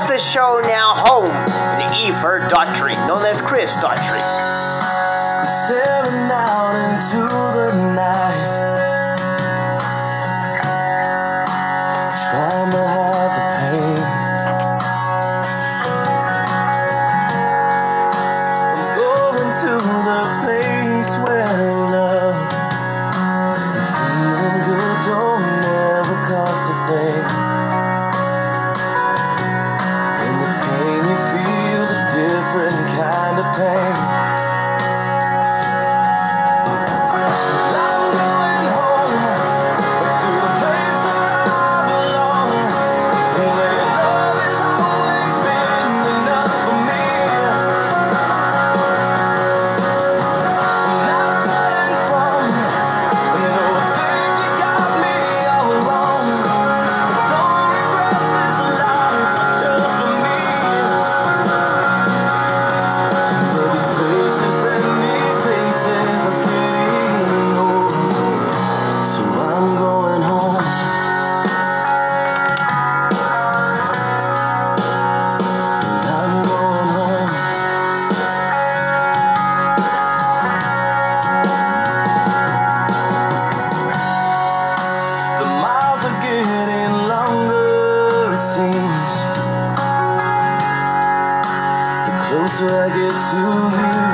of the show now home in Ever Daughtry, known as Chris Daughtry. I'm staring out into the drag it to you.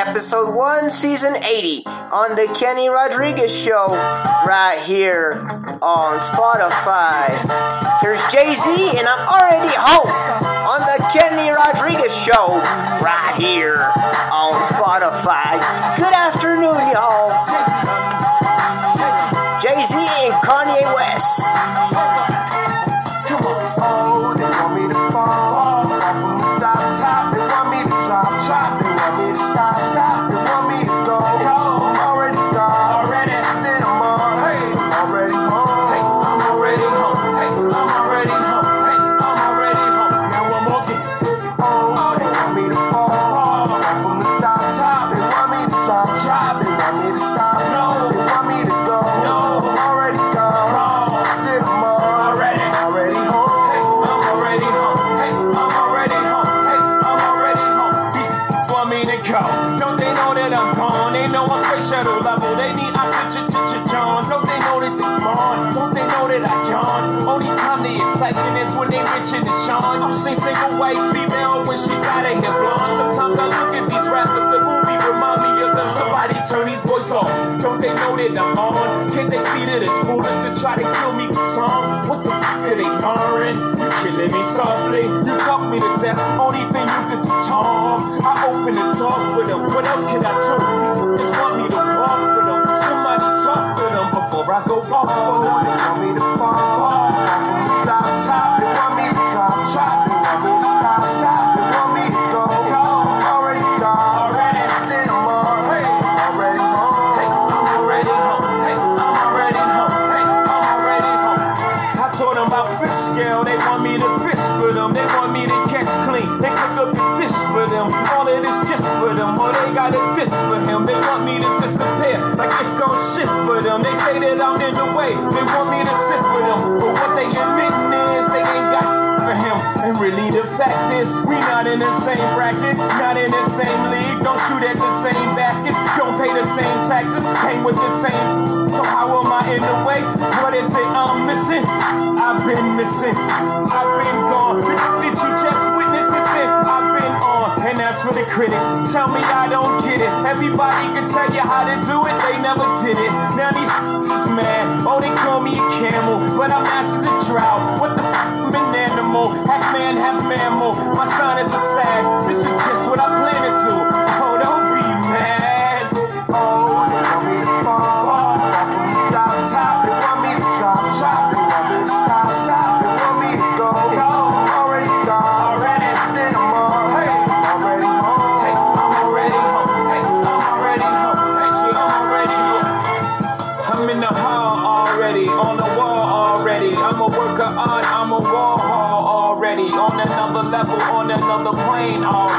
episode 1, season 80, on The Kenny Rodriguez Show, right here on Spotify. Here's Jay Z, and I'm already home on The Kenny Rodriguez Show, right here. Mention it, Sean. You seen single white female when she got her hair blonde. Sometimes I look at these rappers, the movie remind me of them. Somebody turn these boys off. Don't they know that I'm on? Can't they see that it's foolish to try to kill me with songs? What the fuck are they ignoring? You killing me softly. You talk me to death. Only thing you could do, Tom. I open the door for them. What else can I do? Just want me to walk for them. Somebody talk to them before I go off for them. they want me to pay the same taxes, hang with the same. So how am I in the way? What is it I'm missing? I've been missing, I've been gone. Did you just witness this thing? I've been on, and that's for the critics. Tell me I don't get it. Everybody can tell you how to do it, they never did it. Now these is mad. Oh, they call me a camel, but I mastered the drought. What the f? I'm an animal, half man, half mammal. My son is a sad. This is just what I plan to do. Oh, plane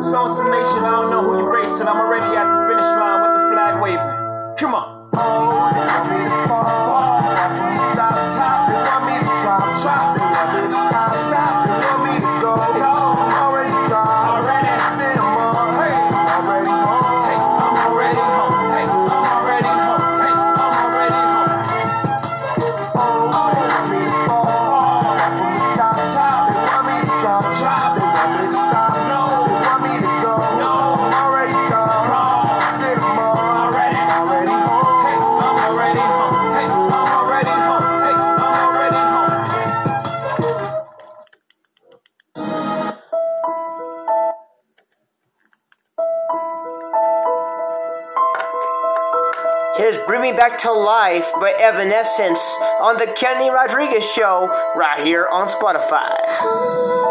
Yeah. Songs Nation, Here's Bring Me Back to Life by Evanescence on The Kenny Rodriguez Show right here on Spotify.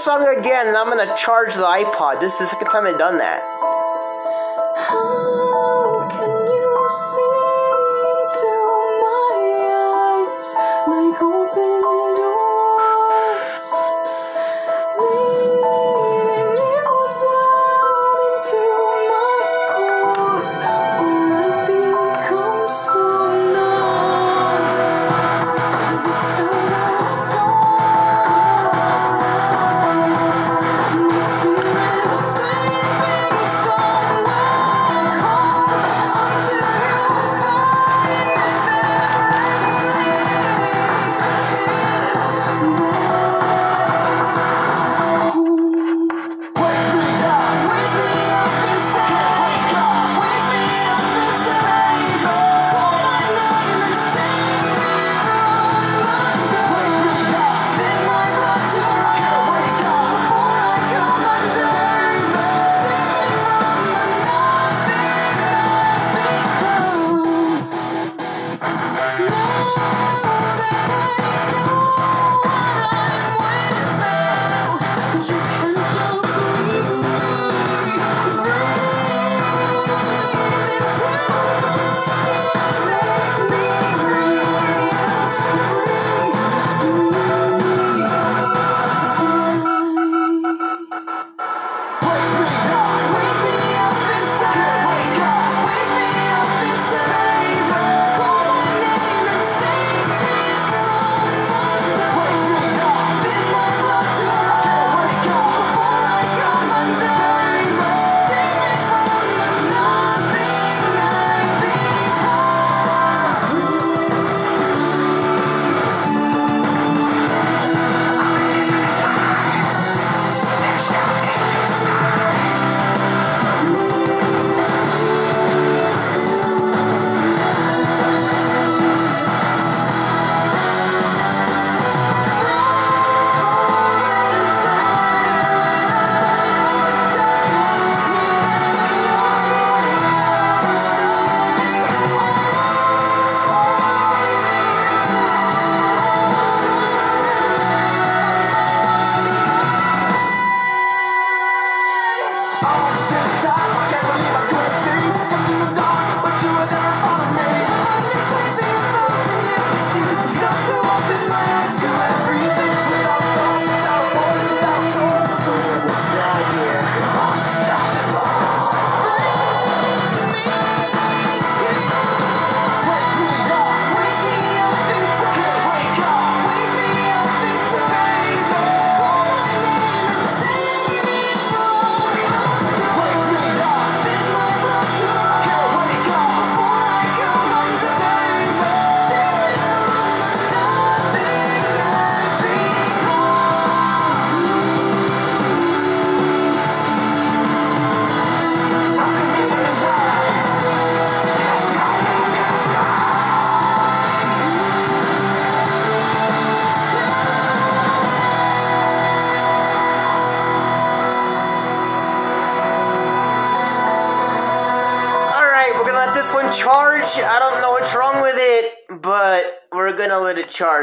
Song again, and I'm gonna charge the iPod. This is the second time I've done that.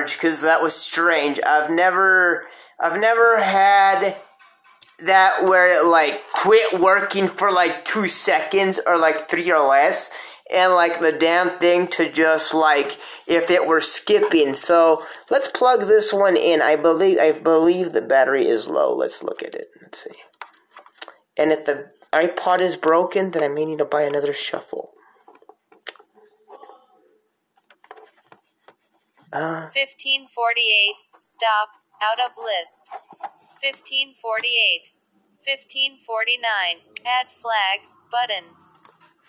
Because that was strange. I've never, I've never had that where it like quit working for like two seconds or like three or less, and like the damn thing to just like if it were skipping. So let's plug this one in. I believe, I believe the battery is low. Let's look at it. Let's see. And if the iPod is broken, then I may need to buy another shuffle. Uh, 1548. Stop. Out of list. 1548. 1549. Add flag. Button.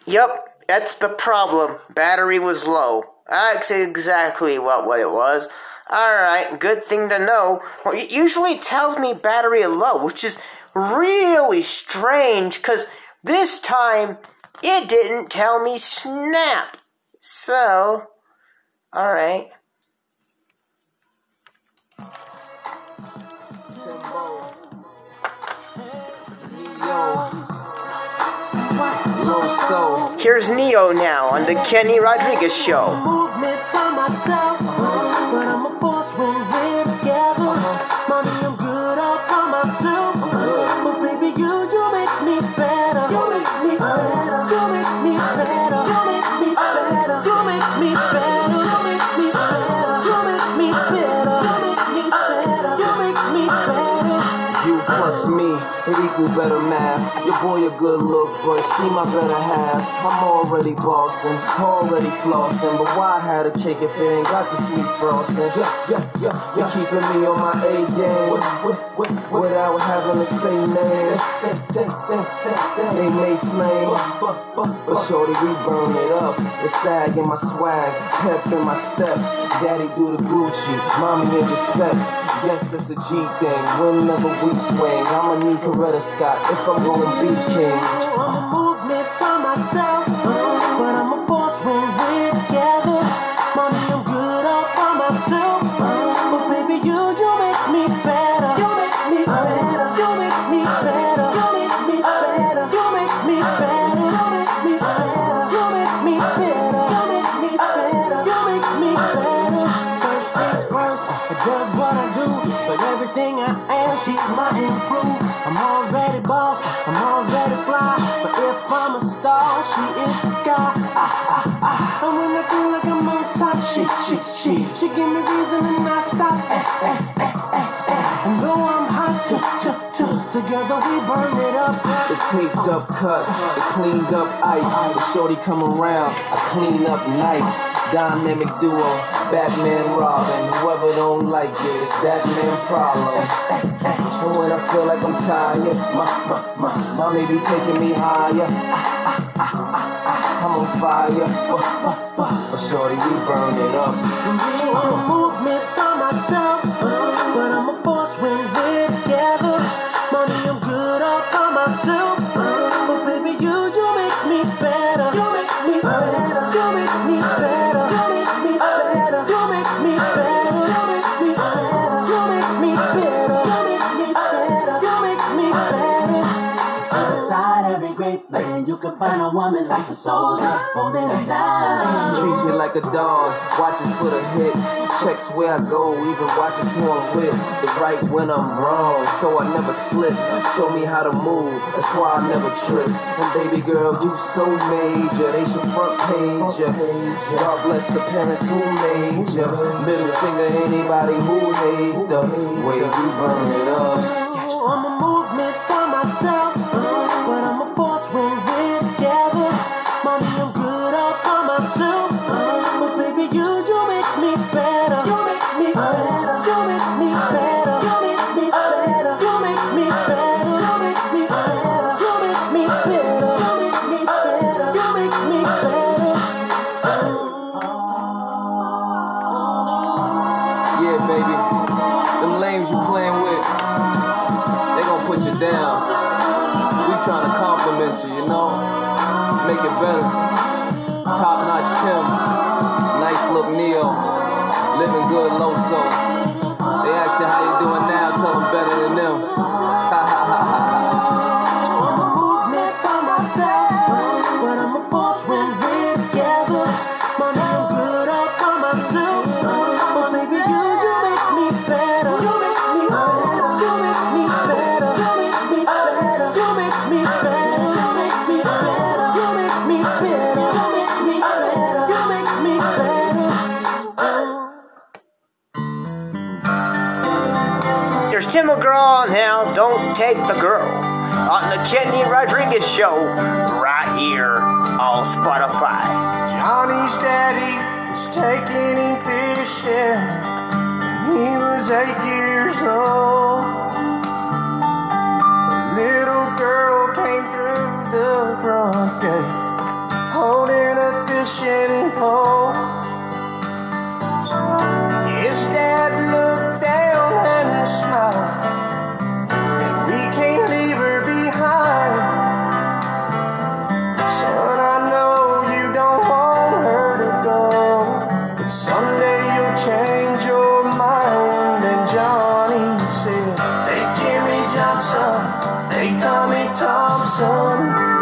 Yep, that's the problem. Battery was low. That's exactly what, what it was. Alright, good thing to know. Well, it usually tells me battery low, which is really strange because this time it didn't tell me snap. So, all Here's Ne-Yo now on the Kenny Rodriguez Show. Equal better math. Your boy a good look, but she my better half. I'm already bossing, already flossing. But why had a cake if it ain't got the sweet frosting? Yeah, yeah, yeah, yeah. Keeping me on my A game without having to say name. They, they, they, they, may flame, but, shorty, we burn it up. The sag in my swag, pep in my step. Daddy do the Gucci, mommy in your sex. Yes, it's a G thing. Whenever we swing, I'ma need Coretta Scott if I'm gonna be king. I'm a movement by myself, what I do, but everything I am, she's my improve. I'm already boss, I'm already fly, but if I'm a star, she is the sky. Ah, ah, ah. And when I feel like I'm on top, she, she, she, she give me reason to not stop. Eh, The up cut, cleaned up ice. The shorty come around, I clean up nice. Dynamic duo, Batman Robin. Whoever don't like it, it's that man's problem. And when I feel like I'm tired, my, my, my, my baby taking me higher. I'm on fire. But, but, but, shorty, we burn it up. I'm a movement a like a soldier, holding it She treats me like a dog, watches for the hit. Checks where I go, even watches who I'm with. The right when I'm wrong, so I never slip. Show me how to move, that's why I never trip. And baby girl, you so major, they should front page ya. God bless the parents who made ya. Middle finger anybody who hate the way we burn it up. I'm 觉 Tommy Thompson.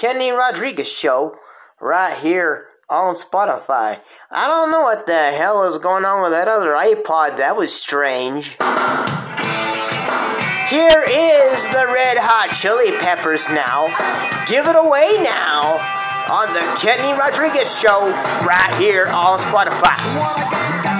Kenny Rodriguez show right here on Spotify. I don't know what the hell is going on with that other iPod. That was strange. Here is the Red Hot Chili Peppers now. Give it away now on the Kenny Rodriguez show right here on Spotify.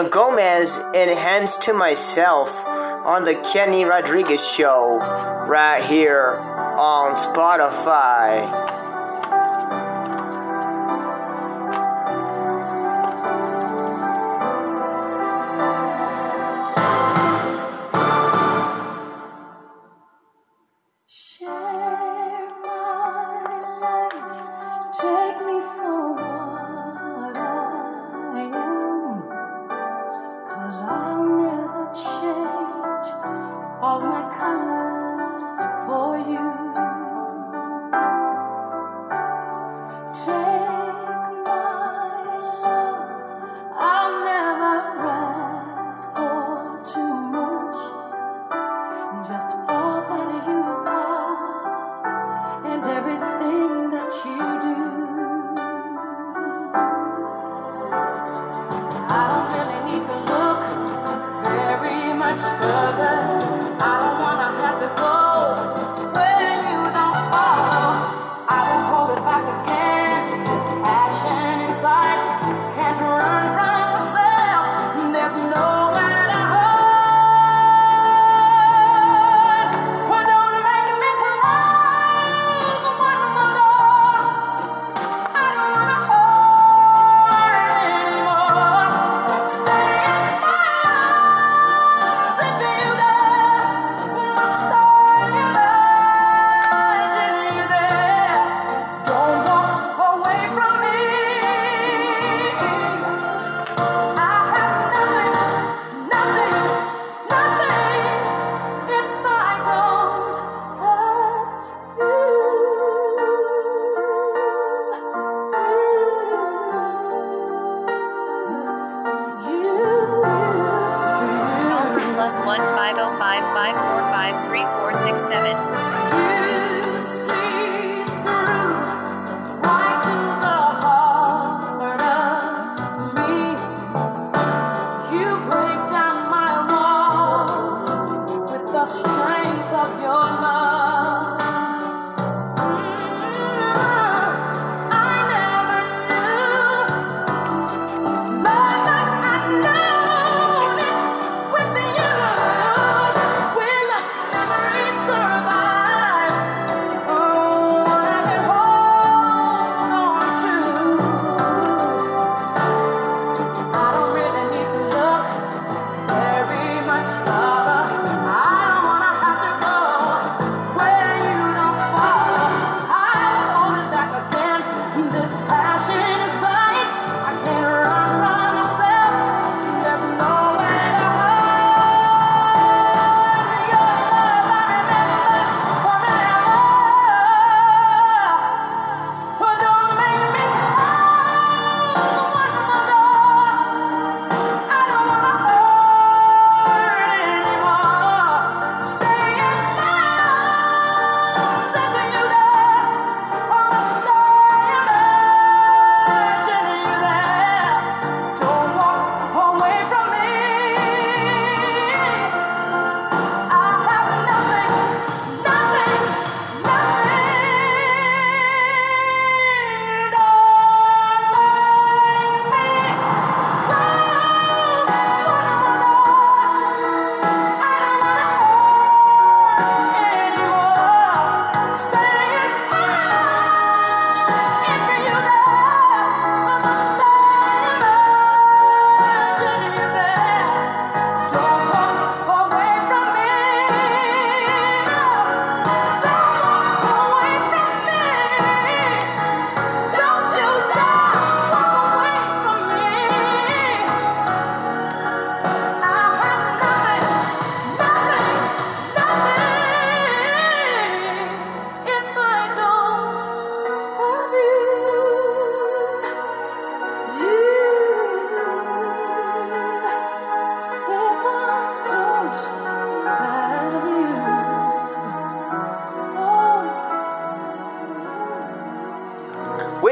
Selena Gomez and Hands to Myself on the Kenny Rodriguez Show right here on Spotify.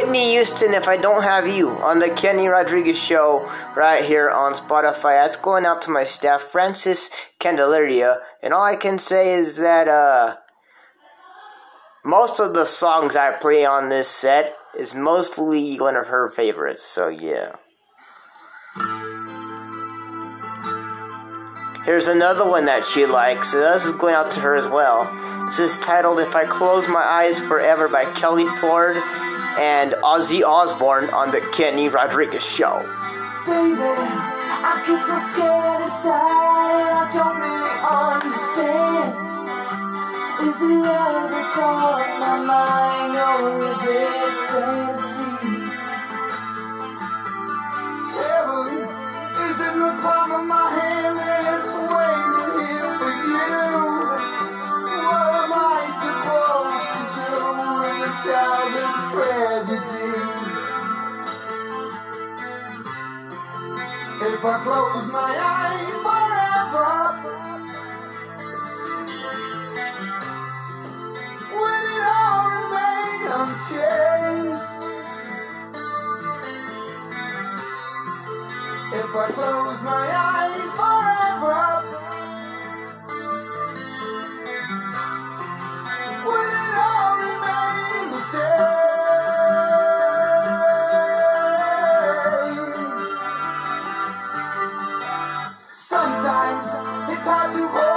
Whitney Houston, If I Don't Have You, on the Kenny Rodriguez Show, right here on Spotify. That's going out to my staff, Francis Candelaria. And all I can say is that uh, most of the songs I play on this set is mostly one of her favorites, so yeah. Here's another one that she likes, so this is going out to her as well. This is titled If I Close My Eyes Forever by Kelly Ford and Ozzy Osbourne on The Kenny Rodriguez Show. Baby, is it love that's all in my mind, or is it fantasy? Is the palm of my hand. If I close my eyes forever. Will it all remain unchanged? If I close my eyes forever. do what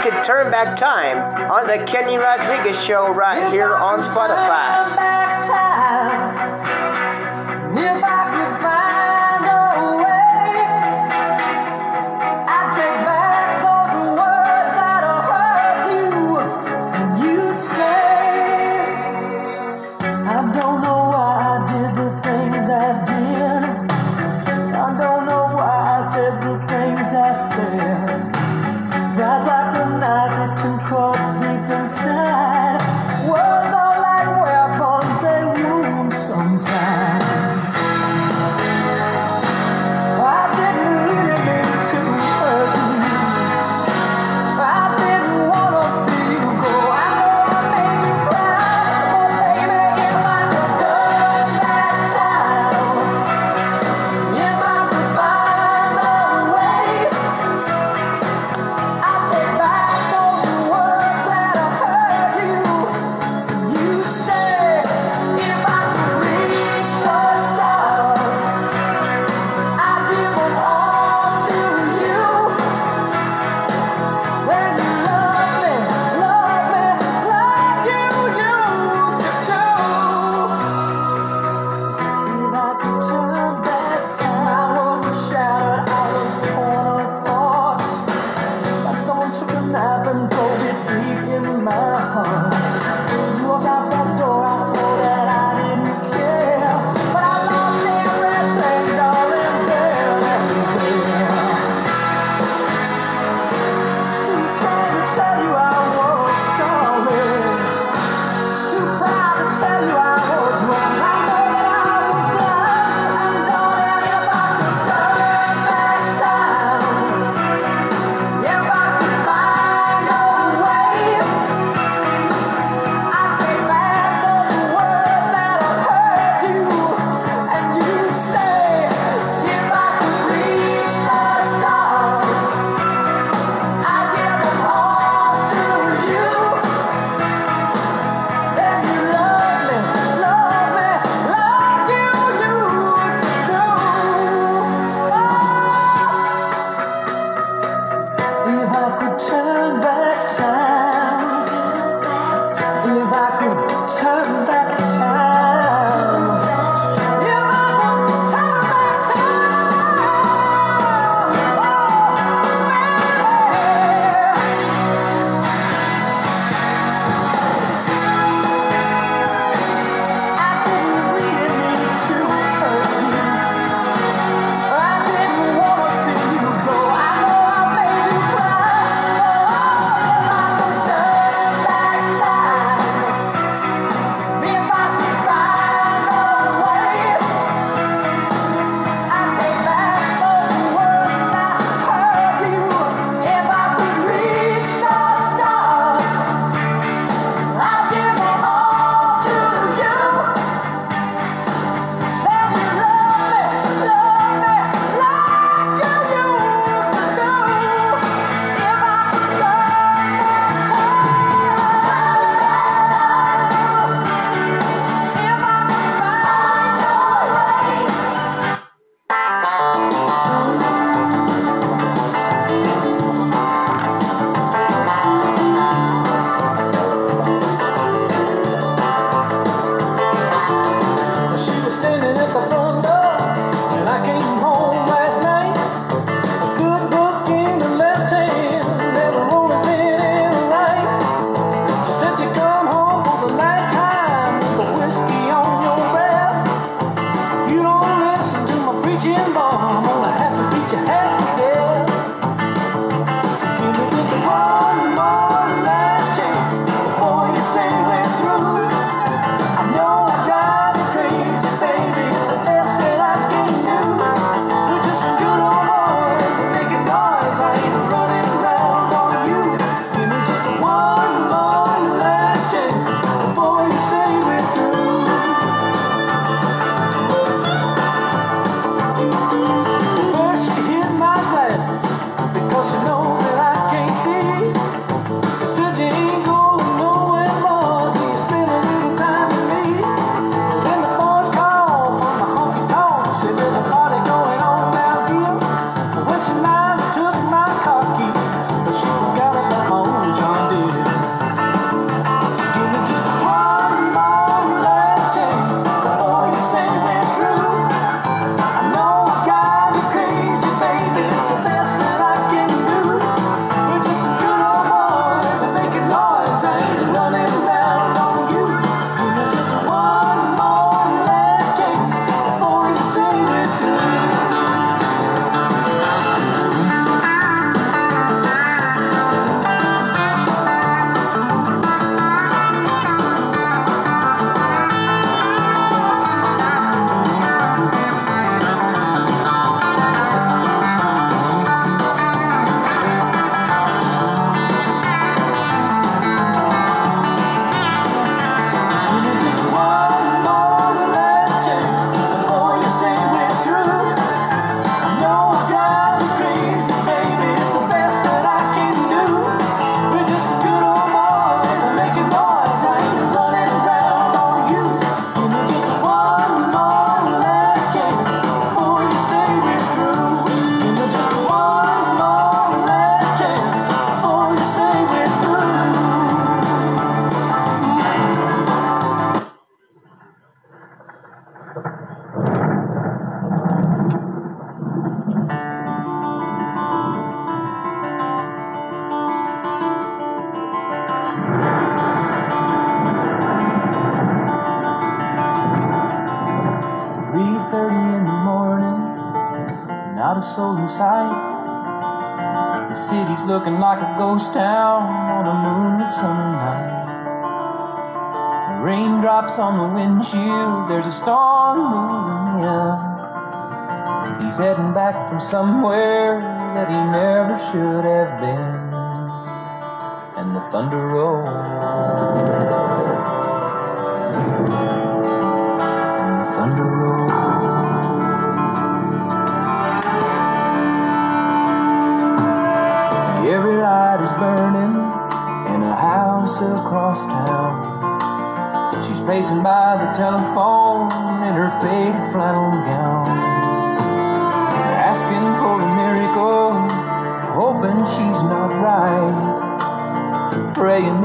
could turn back time on the Kenny Rodriguez show right here on Spotify.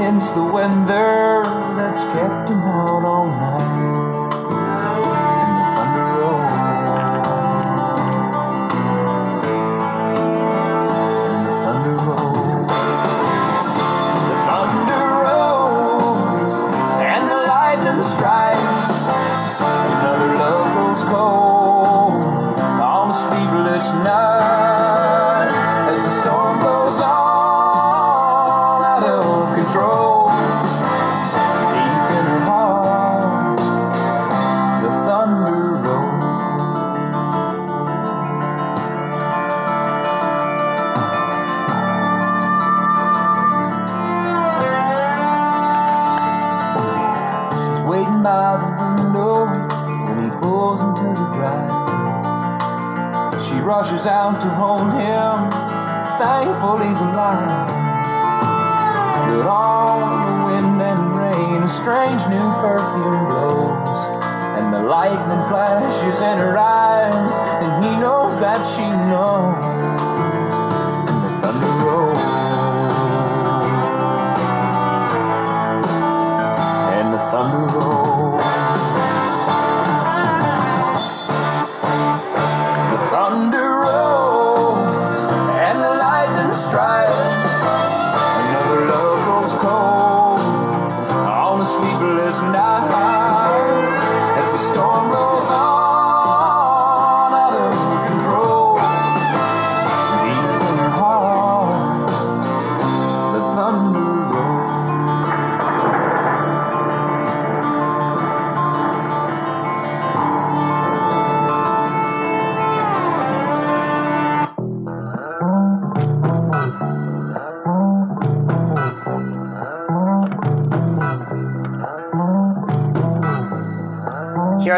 against the weather that's kept him out all night.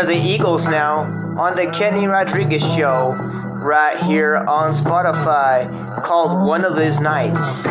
the Eagles now on the Kenny Rodriguez show right here on Spotify called One of These Nights.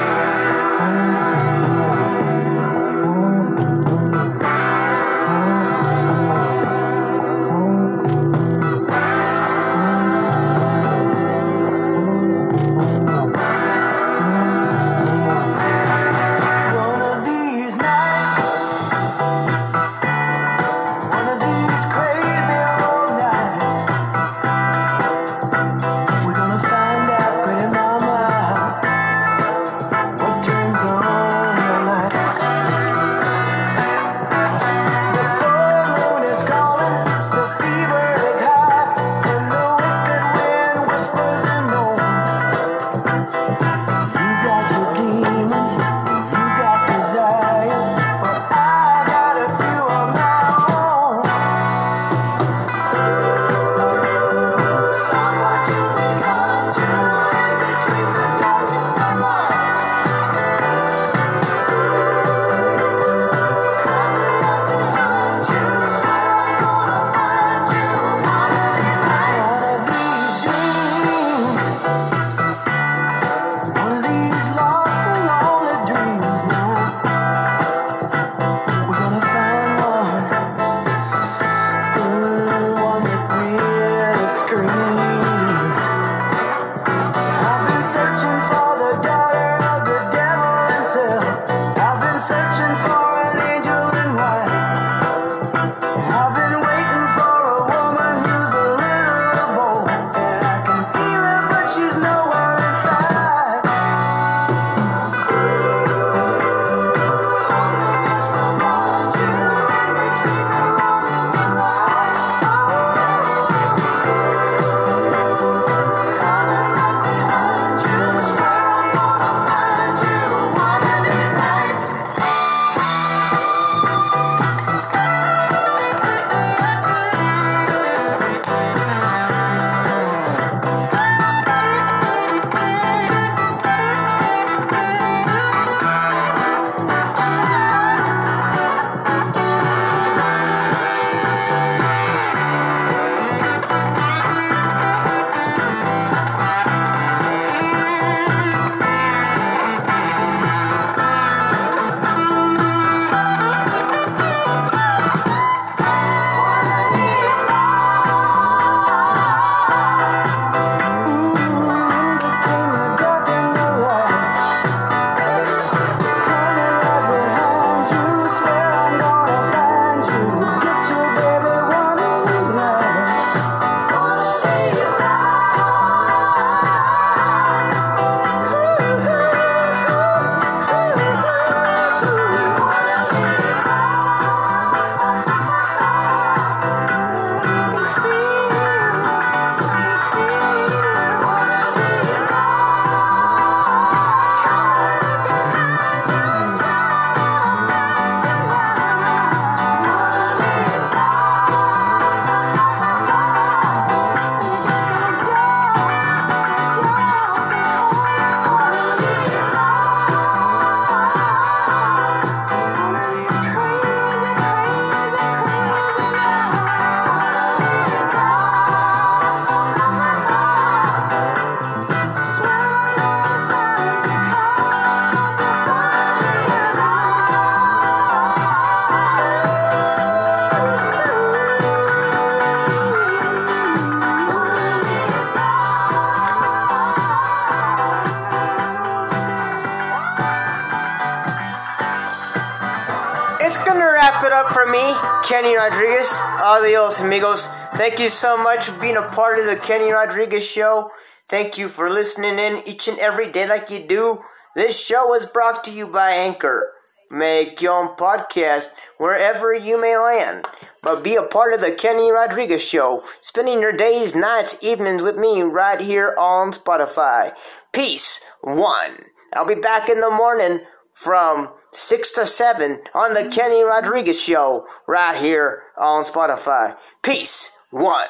Kenny Rodriguez. Adios, amigos. Thank you so much for being a part of the Kenny Rodriguez show. Thank you for listening in each and every day like you do. This show is brought to you by Anchor. Make your own podcast wherever you may land. But be a part of the Kenny Rodriguez show, spending your days, nights, evenings with me right here on Spotify. Peace. One. I'll be back in the morning from 6 to 7 on the Kenny Rodriguez show right here on Spotify. Peace. One.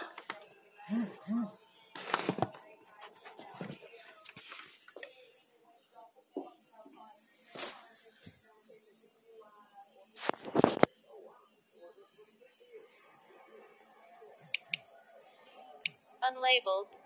Unlabeled.